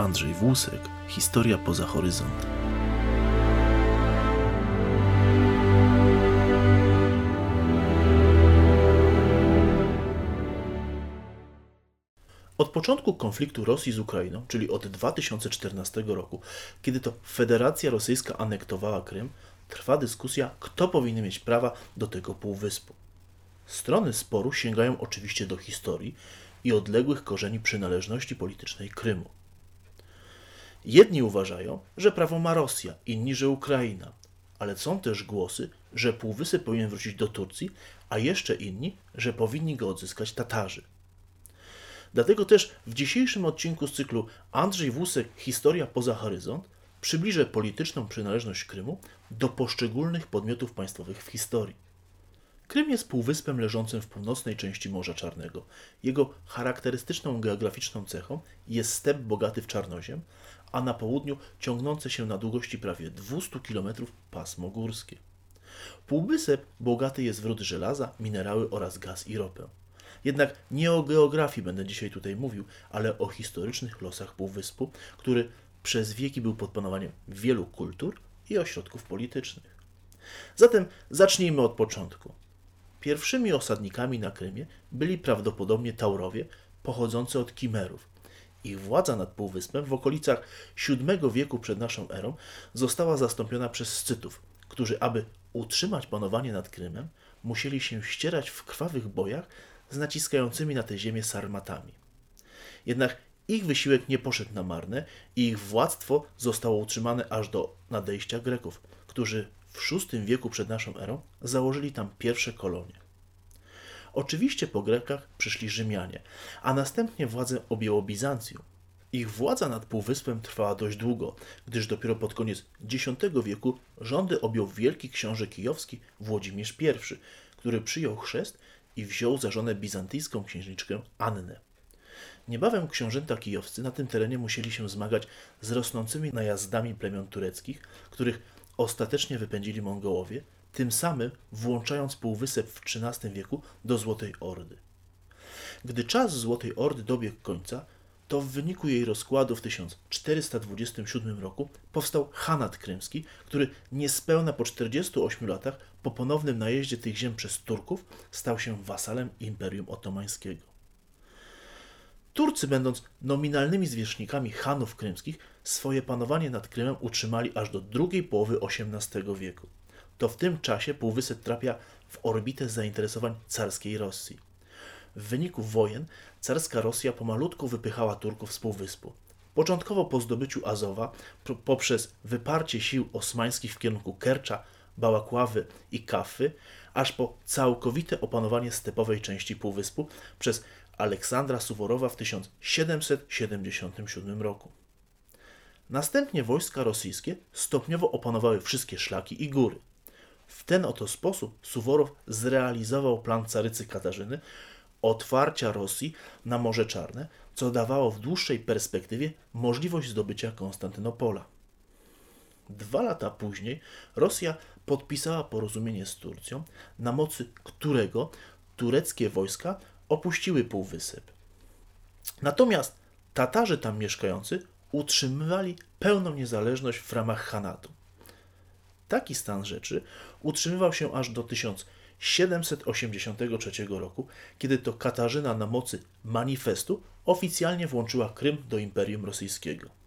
Andrzej Włusek, Historia poza horyzont. Od początku konfliktu Rosji z Ukrainą, czyli od 2014 roku, kiedy to Federacja Rosyjska anektowała Krym, trwa dyskusja, kto powinien mieć prawa do tego półwyspu. Strony sporu sięgają oczywiście do historii i odległych korzeni przynależności politycznej Krymu. Jedni uważają, że prawo ma Rosja, inni, że Ukraina, ale są też głosy, że półwysep powinien wrócić do Turcji, a jeszcze inni, że powinni go odzyskać Tatarzy. Dlatego też w dzisiejszym odcinku z cyklu Andrzej Włusek Historia poza horyzont przybliżę polityczną przynależność Krymu do poszczególnych podmiotów państwowych w historii. Krym jest półwyspem leżącym w północnej części Morza Czarnego. Jego charakterystyczną geograficzną cechą jest step bogaty w czarnoziem, a na południu ciągnące się na długości prawie 200 km pasmo górskie. Półwysep bogaty jest w rudy żelaza, minerały oraz gaz i ropę. Jednak nie o geografii będę dzisiaj tutaj mówił, ale o historycznych losach Półwyspu, który przez wieki był pod panowaniem wielu kultur i ośrodków politycznych. Zatem zacznijmy od początku. Pierwszymi osadnikami na Krymie byli prawdopodobnie Taurowie pochodzący od Kimerów. Ich władza nad Półwyspem w okolicach VII wieku przed naszą erą została zastąpiona przez Scytów, którzy, aby utrzymać panowanie nad Krymem, musieli się ścierać w krwawych bojach z naciskającymi na tę ziemię sarmatami. Jednak ich wysiłek nie poszedł na marne i ich władztwo zostało utrzymane aż do nadejścia Greków, którzy w VI wieku przed naszą erą założyli tam pierwsze kolonie. Oczywiście po Grekach przyszli Rzymianie, a następnie władzę objęło Bizancjum. Ich władza nad Półwyspem trwała dość długo, gdyż dopiero pod koniec X wieku rządy objął wielki książę kijowski Włodzimierz I, który przyjął chrzest i wziął za żonę bizantyjską księżniczkę Annę. Niebawem książęta kijowscy na tym terenie musieli się zmagać z rosnącymi najazdami plemion tureckich, których ostatecznie wypędzili Mongołowie, tym samym włączając półwysep w XIII wieku do Złotej Ordy. Gdy czas Złotej Ordy dobiegł końca, to w wyniku jej rozkładu w 1427 roku powstał Hanat Krymski, który niespełna po 48 latach po ponownym najeździe tych ziem przez Turków stał się wasalem Imperium Otomańskiego. Turcy, będąc nominalnymi zwierzchnikami Hanów krymskich, swoje panowanie nad Krymem utrzymali aż do drugiej połowy XVIII wieku. To w tym czasie półwysep trafia w orbitę zainteresowań carskiej Rosji. W wyniku wojen carska Rosja pomalutku wypychała Turków z półwyspu. Początkowo po zdobyciu Azowa, poprzez wyparcie sił osmańskich w kierunku Kercza, Bałakławy i Kafy, aż po całkowite opanowanie stepowej części półwyspu przez Aleksandra Suworowa w 1777 roku. Następnie wojska rosyjskie stopniowo opanowały wszystkie szlaki i góry. W ten oto sposób Suworow zrealizował plan carycy Katarzyny otwarcia Rosji na Morze Czarne, co dawało w dłuższej perspektywie możliwość zdobycia Konstantynopola. Dwa lata później Rosja podpisała porozumienie z Turcją, na mocy którego tureckie wojska opuściły Półwysep. Natomiast Tatarzy tam mieszkający utrzymywali pełną niezależność w ramach Hanatu. Taki stan rzeczy utrzymywał się aż do 1783 roku, kiedy to Katarzyna na mocy manifestu oficjalnie włączyła Krym do Imperium Rosyjskiego.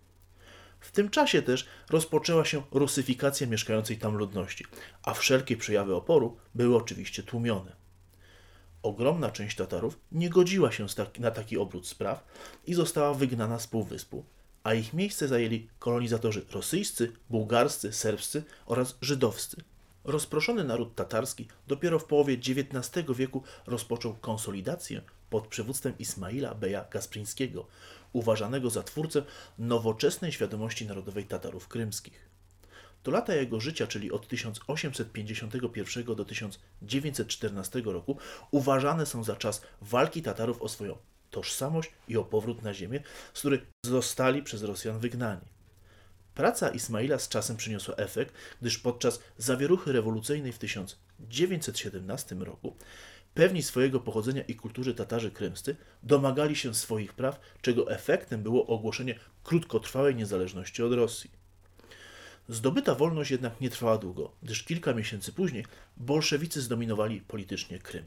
W tym czasie też rozpoczęła się rusyfikacja mieszkającej tam ludności, a wszelkie przejawy oporu były oczywiście tłumione. Ogromna część Tatarów nie godziła się na taki obrót spraw i została wygnana z półwyspu, a ich miejsce zajęli kolonizatorzy rosyjscy, bułgarscy, serbscy oraz żydowscy. Rozproszony naród tatarski dopiero w połowie XIX wieku rozpoczął konsolidację pod przywództwem Ismaila Beja Gasprińskiego, uważanego za twórcę nowoczesnej świadomości narodowej Tatarów krymskich. To lata jego życia, czyli od 1851 do 1914 roku, uważane są za czas walki Tatarów o swoją tożsamość i o powrót na ziemię, z której zostali przez Rosjan wygnani. Praca Ismaila z czasem przyniosła efekt, gdyż podczas zawieruchy rewolucyjnej w 1917 roku pewni swojego pochodzenia i kultury Tatarzy krymscy domagali się swoich praw, czego efektem było ogłoszenie krótkotrwałej niezależności od Rosji. Zdobyta wolność jednak nie trwała długo, gdyż kilka miesięcy później bolszewicy zdominowali politycznie Krym.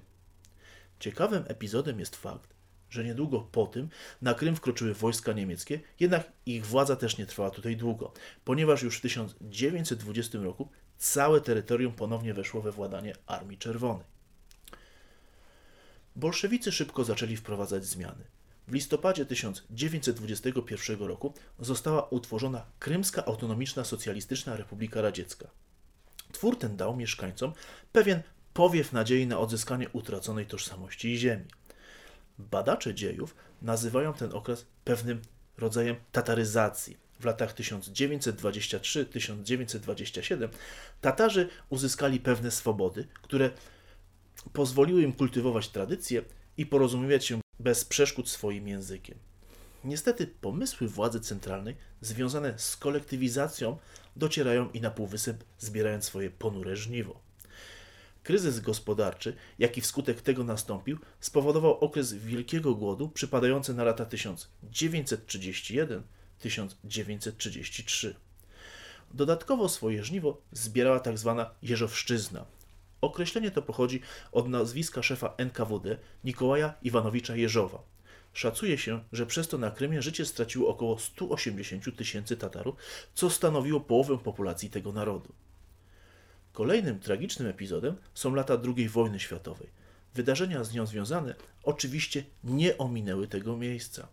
Ciekawym epizodem jest fakt, że niedługo po tym na Krym wkroczyły wojska niemieckie, jednak ich władza też nie trwała tutaj długo, ponieważ już w 1920 roku całe terytorium ponownie weszło we władanie Armii Czerwonej. Bolszewicy szybko zaczęli wprowadzać zmiany. W listopadzie 1921 roku została utworzona Krymska Autonomiczna Socjalistyczna Republika Radziecka. Twór ten dał mieszkańcom pewien powiew nadziei na odzyskanie utraconej tożsamości i ziemi. Badacze dziejów nazywają ten okres pewnym rodzajem tataryzacji. W latach 1923-1927 Tatarzy uzyskali pewne swobody, które pozwoliły im kultywować tradycje i porozumiewać się bez przeszkód swoim językiem. Niestety pomysły władzy centralnej związane z kolektywizacją docierają i na półwysep, zbierając swoje ponure żniwo. Kryzys gospodarczy, jaki wskutek tego nastąpił, spowodował okres wielkiego głodu przypadający na lata 1931-1933. Dodatkowo swoje żniwo zbierała tzw. Tak Jeżowszczyzna. Określenie to pochodzi od nazwiska szefa NKWD Nikołaja Iwanowicza Jeżowa. Szacuje się, że przez to na Krymie życie straciło około 180 tysięcy Tatarów, co stanowiło połowę populacji tego narodu. Kolejnym tragicznym epizodem są lata II wojny światowej. Wydarzenia z nią związane oczywiście nie ominęły tego miejsca.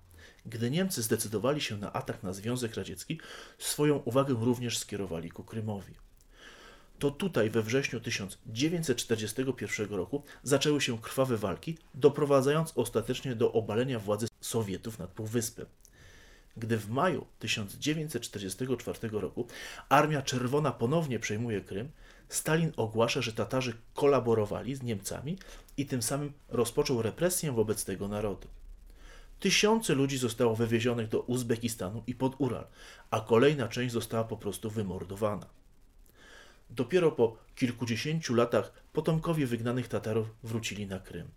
Gdy Niemcy zdecydowali się na atak na Związek Radziecki, swoją uwagę również skierowali ku Krymowi. To tutaj we wrześniu 1941 roku zaczęły się krwawe walki, doprowadzając ostatecznie do obalenia władzy Sowietów nad Półwyspem. Gdy w maju 1944 roku Armia Czerwona ponownie przejmuje Krym, Stalin ogłasza, że Tatarzy kolaborowali z Niemcami i tym samym rozpoczął represję wobec tego narodu. Tysiące ludzi zostało wywiezionych do Uzbekistanu i pod Ural, a kolejna część została po prostu wymordowana. Dopiero po kilkudziesięciu latach potomkowie wygnanych Tatarów wrócili na Krym.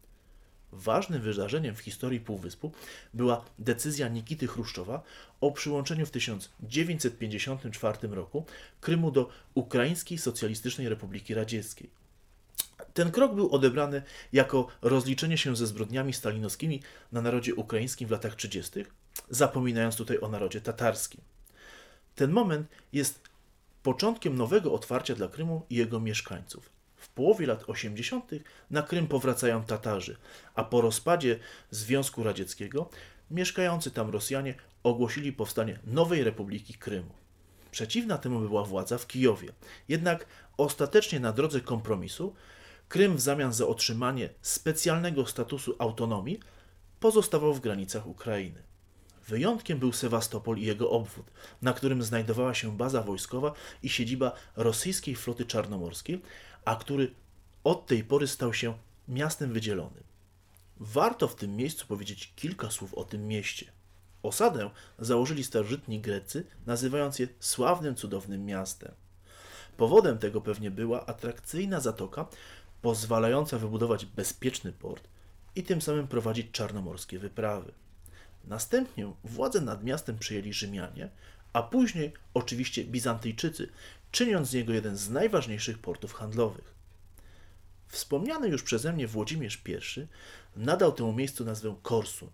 Ważnym wydarzeniem w historii Półwyspu była decyzja Nikity Chruszczowa o przyłączeniu w 1954 roku Krymu do Ukraińskiej Socjalistycznej Republiki Radzieckiej. Ten krok był odebrany jako rozliczenie się ze zbrodniami stalinowskimi na narodzie ukraińskim w latach 30., zapominając tutaj o narodzie tatarskim. Ten moment jest początkiem nowego otwarcia dla Krymu i jego mieszkańców. W połowie lat 80. na Krym powracają Tatarzy, a po rozpadzie Związku Radzieckiego mieszkający tam Rosjanie ogłosili powstanie nowej Republiki Krymu. Przeciwna temu była władza w Kijowie. Jednak ostatecznie na drodze kompromisu Krym w zamian za otrzymanie specjalnego statusu autonomii pozostawał w granicach Ukrainy. Wyjątkiem był Sewastopol i jego obwód, na którym znajdowała się baza wojskowa i siedziba rosyjskiej floty czarnomorskiej, a który od tej pory stał się miastem wydzielonym. Warto w tym miejscu powiedzieć kilka słów o tym mieście. Osadę założyli starożytni Grecy, nazywając je sławnym, cudownym miastem. Powodem tego pewnie była atrakcyjna zatoka, pozwalająca wybudować bezpieczny port i tym samym prowadzić czarnomorskie wyprawy. Następnie władzę nad miastem przejęli Rzymianie, a później oczywiście Bizantyjczycy, czyniąc z niego jeden z najważniejszych portów handlowych. Wspomniany już przeze mnie Włodzimierz I nadał temu miejscu nazwę Korsun,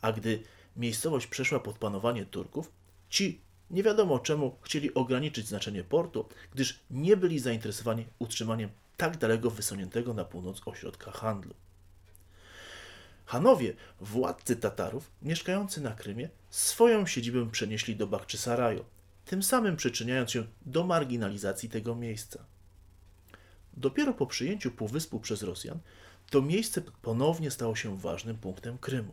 a gdy miejscowość przeszła pod panowanie Turków, ci nie wiadomo czemu chcieli ograniczyć znaczenie portu, gdyż nie byli zainteresowani utrzymaniem tak daleko wysuniętego na północ ośrodka handlu. Hanowie, władcy Tatarów, mieszkający na Krymie, swoją siedzibę przenieśli do Bakczysaraju, tym samym przyczyniając się do marginalizacji tego miejsca. Dopiero po przyjęciu półwyspu przez Rosjan, to miejsce ponownie stało się ważnym punktem Krymu.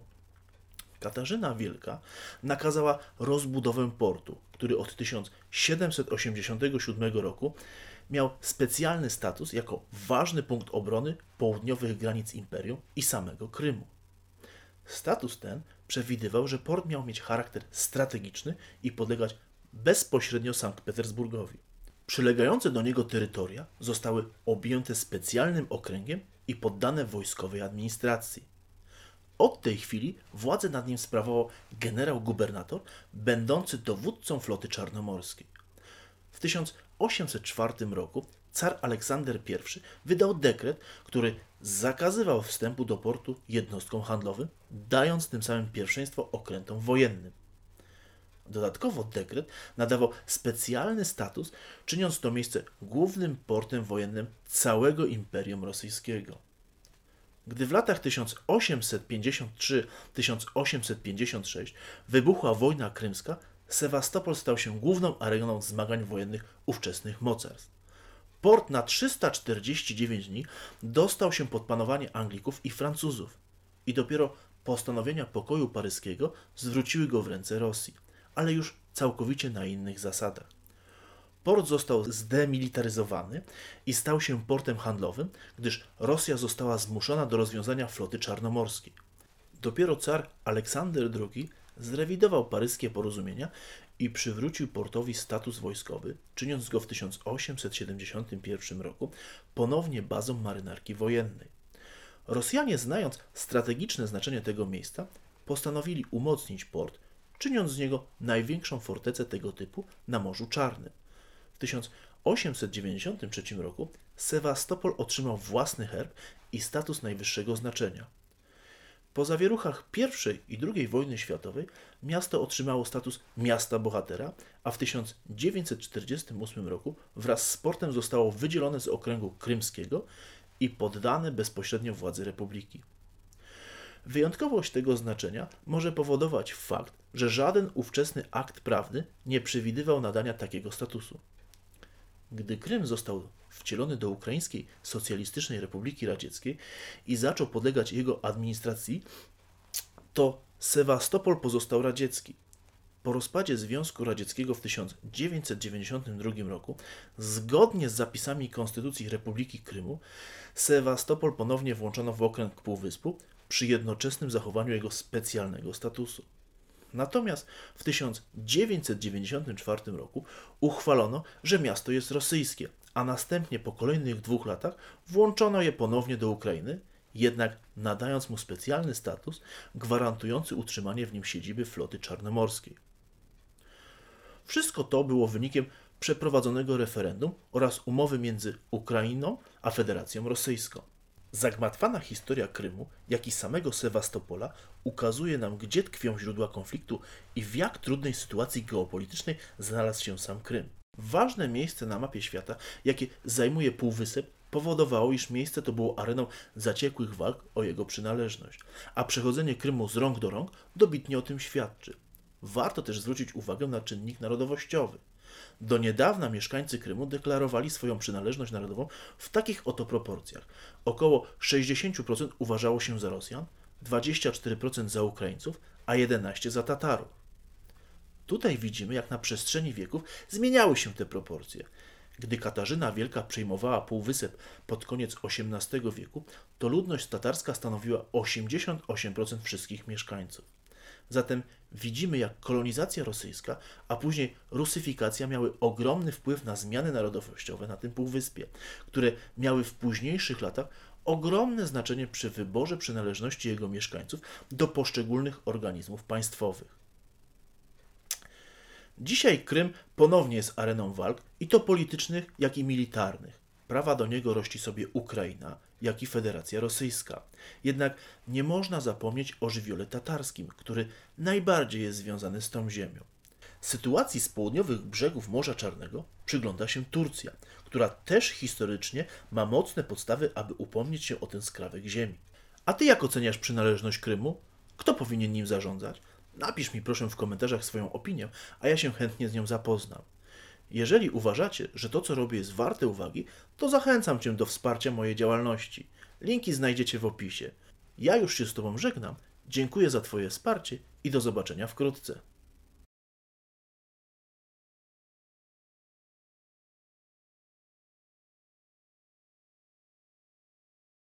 Katarzyna Wielka nakazała rozbudowę portu, który od 1787 roku miał specjalny status jako ważny punkt obrony południowych granic imperium i samego Krymu. Status ten przewidywał, że port miał mieć charakter strategiczny i podlegać bezpośrednio Sankt Petersburgowi. Przylegające do niego terytoria zostały objęte specjalnym okręgiem i poddane wojskowej administracji. Od tej chwili władzę nad nim sprawował generał-gubernator, będący dowódcą floty czarnomorskiej. W 1804 roku car Aleksander I wydał dekret, który zakazywał wstępu do portu jednostkom handlowym, dając tym samym pierwszeństwo okrętom wojennym. Dodatkowo dekret nadawał specjalny status, czyniąc to miejsce głównym portem wojennym całego Imperium Rosyjskiego. Gdy w latach 1853-1856 wybuchła wojna krymska, Sewastopol stał się główną areną zmagań wojennych ówczesnych mocarstw. Port na 349 dni dostał się pod panowanie Anglików i Francuzów i dopiero postanowienia pokoju paryskiego zwróciły go w ręce Rosji, ale już całkowicie na innych zasadach. Port został zdemilitaryzowany i stał się portem handlowym, gdyż Rosja została zmuszona do rozwiązania floty czarnomorskiej. Dopiero car Aleksander II zrewidował paryskie porozumienia i przywrócił portowi status wojskowy, czyniąc go w 1871 roku ponownie bazą marynarki wojennej. Rosjanie, znając strategiczne znaczenie tego miejsca, postanowili umocnić port, czyniąc z niego największą fortecę tego typu na Morzu Czarnym. W 1893 roku Sewastopol otrzymał własny herb i status najwyższego znaczenia. Po zawieruchach I i II wojny światowej miasto otrzymało status miasta bohatera, a w 1948 roku wraz z portem zostało wydzielone z okręgu krymskiego i poddane bezpośrednio władzy republiki. Wyjątkowość tego znaczenia może powodować fakt, że żaden ówczesny akt prawny nie przewidywał nadania takiego statusu. Gdy Krym został wcielony do Ukraińskiej Socjalistycznej Republiki Radzieckiej i zaczął podlegać jego administracji, to Sewastopol pozostał radziecki. Po rozpadzie Związku Radzieckiego w 1992 roku, zgodnie z zapisami Konstytucji Republiki Krymu, Sewastopol ponownie włączono w okręg Półwyspu przy jednoczesnym zachowaniu jego specjalnego statusu. Natomiast w 1994 roku uchwalono, że miasto jest rosyjskie, a następnie po kolejnych dwóch latach włączono je ponownie do Ukrainy, jednak nadając mu specjalny status gwarantujący utrzymanie w nim siedziby floty czarnomorskiej. Wszystko to było wynikiem przeprowadzonego referendum oraz umowy między Ukrainą a Federacją Rosyjską. Zagmatwana historia Krymu, jak i samego Sewastopola ukazuje nam, gdzie tkwią źródła konfliktu i w jak trudnej sytuacji geopolitycznej znalazł się sam Krym. Ważne miejsce na mapie świata, jakie zajmuje Półwysep, powodowało, iż miejsce to było areną zaciekłych walk o jego przynależność, a przechodzenie Krymu z rąk do rąk dobitnie o tym świadczy. Warto też zwrócić uwagę na czynnik narodowościowy. Do niedawna mieszkańcy Krymu deklarowali swoją przynależność narodową w takich oto proporcjach. Około 60% uważało się za Rosjan, 24% za Ukraińców, a 11% za Tatarów. Tutaj widzimy, jak na przestrzeni wieków zmieniały się te proporcje. Gdy Katarzyna Wielka przejmowała Półwysep pod koniec XVIII wieku, to ludność tatarska stanowiła 88% wszystkich mieszkańców. Zatem widzimy, jak kolonizacja rosyjska, a później rusyfikacja miały ogromny wpływ na zmiany narodowościowe na tym półwyspie, które miały w późniejszych latach ogromne znaczenie przy wyborze przynależności jego mieszkańców do poszczególnych organizmów państwowych. Dzisiaj Krym ponownie jest areną walk, i to politycznych, jak i militarnych. Prawa do niego rości sobie Ukraina, jak i Federacja Rosyjska. Jednak nie można zapomnieć o żywiole tatarskim, który najbardziej jest związany z tą ziemią. Sytuacji z południowych brzegów Morza Czarnego przygląda się Turcja, która też historycznie ma mocne podstawy, aby upomnieć się o ten skrawek ziemi. A ty jak oceniasz przynależność Krymu? Kto powinien nim zarządzać? Napisz mi proszę w komentarzach swoją opinię, a ja się chętnie z nią zapoznam. Jeżeli uważacie, że to, co robię, jest warte uwagi, to zachęcam Cię do wsparcia mojej działalności. Linki znajdziecie w opisie. Ja już się z Tobą żegnam. Dziękuję za Twoje wsparcie i do zobaczenia wkrótce.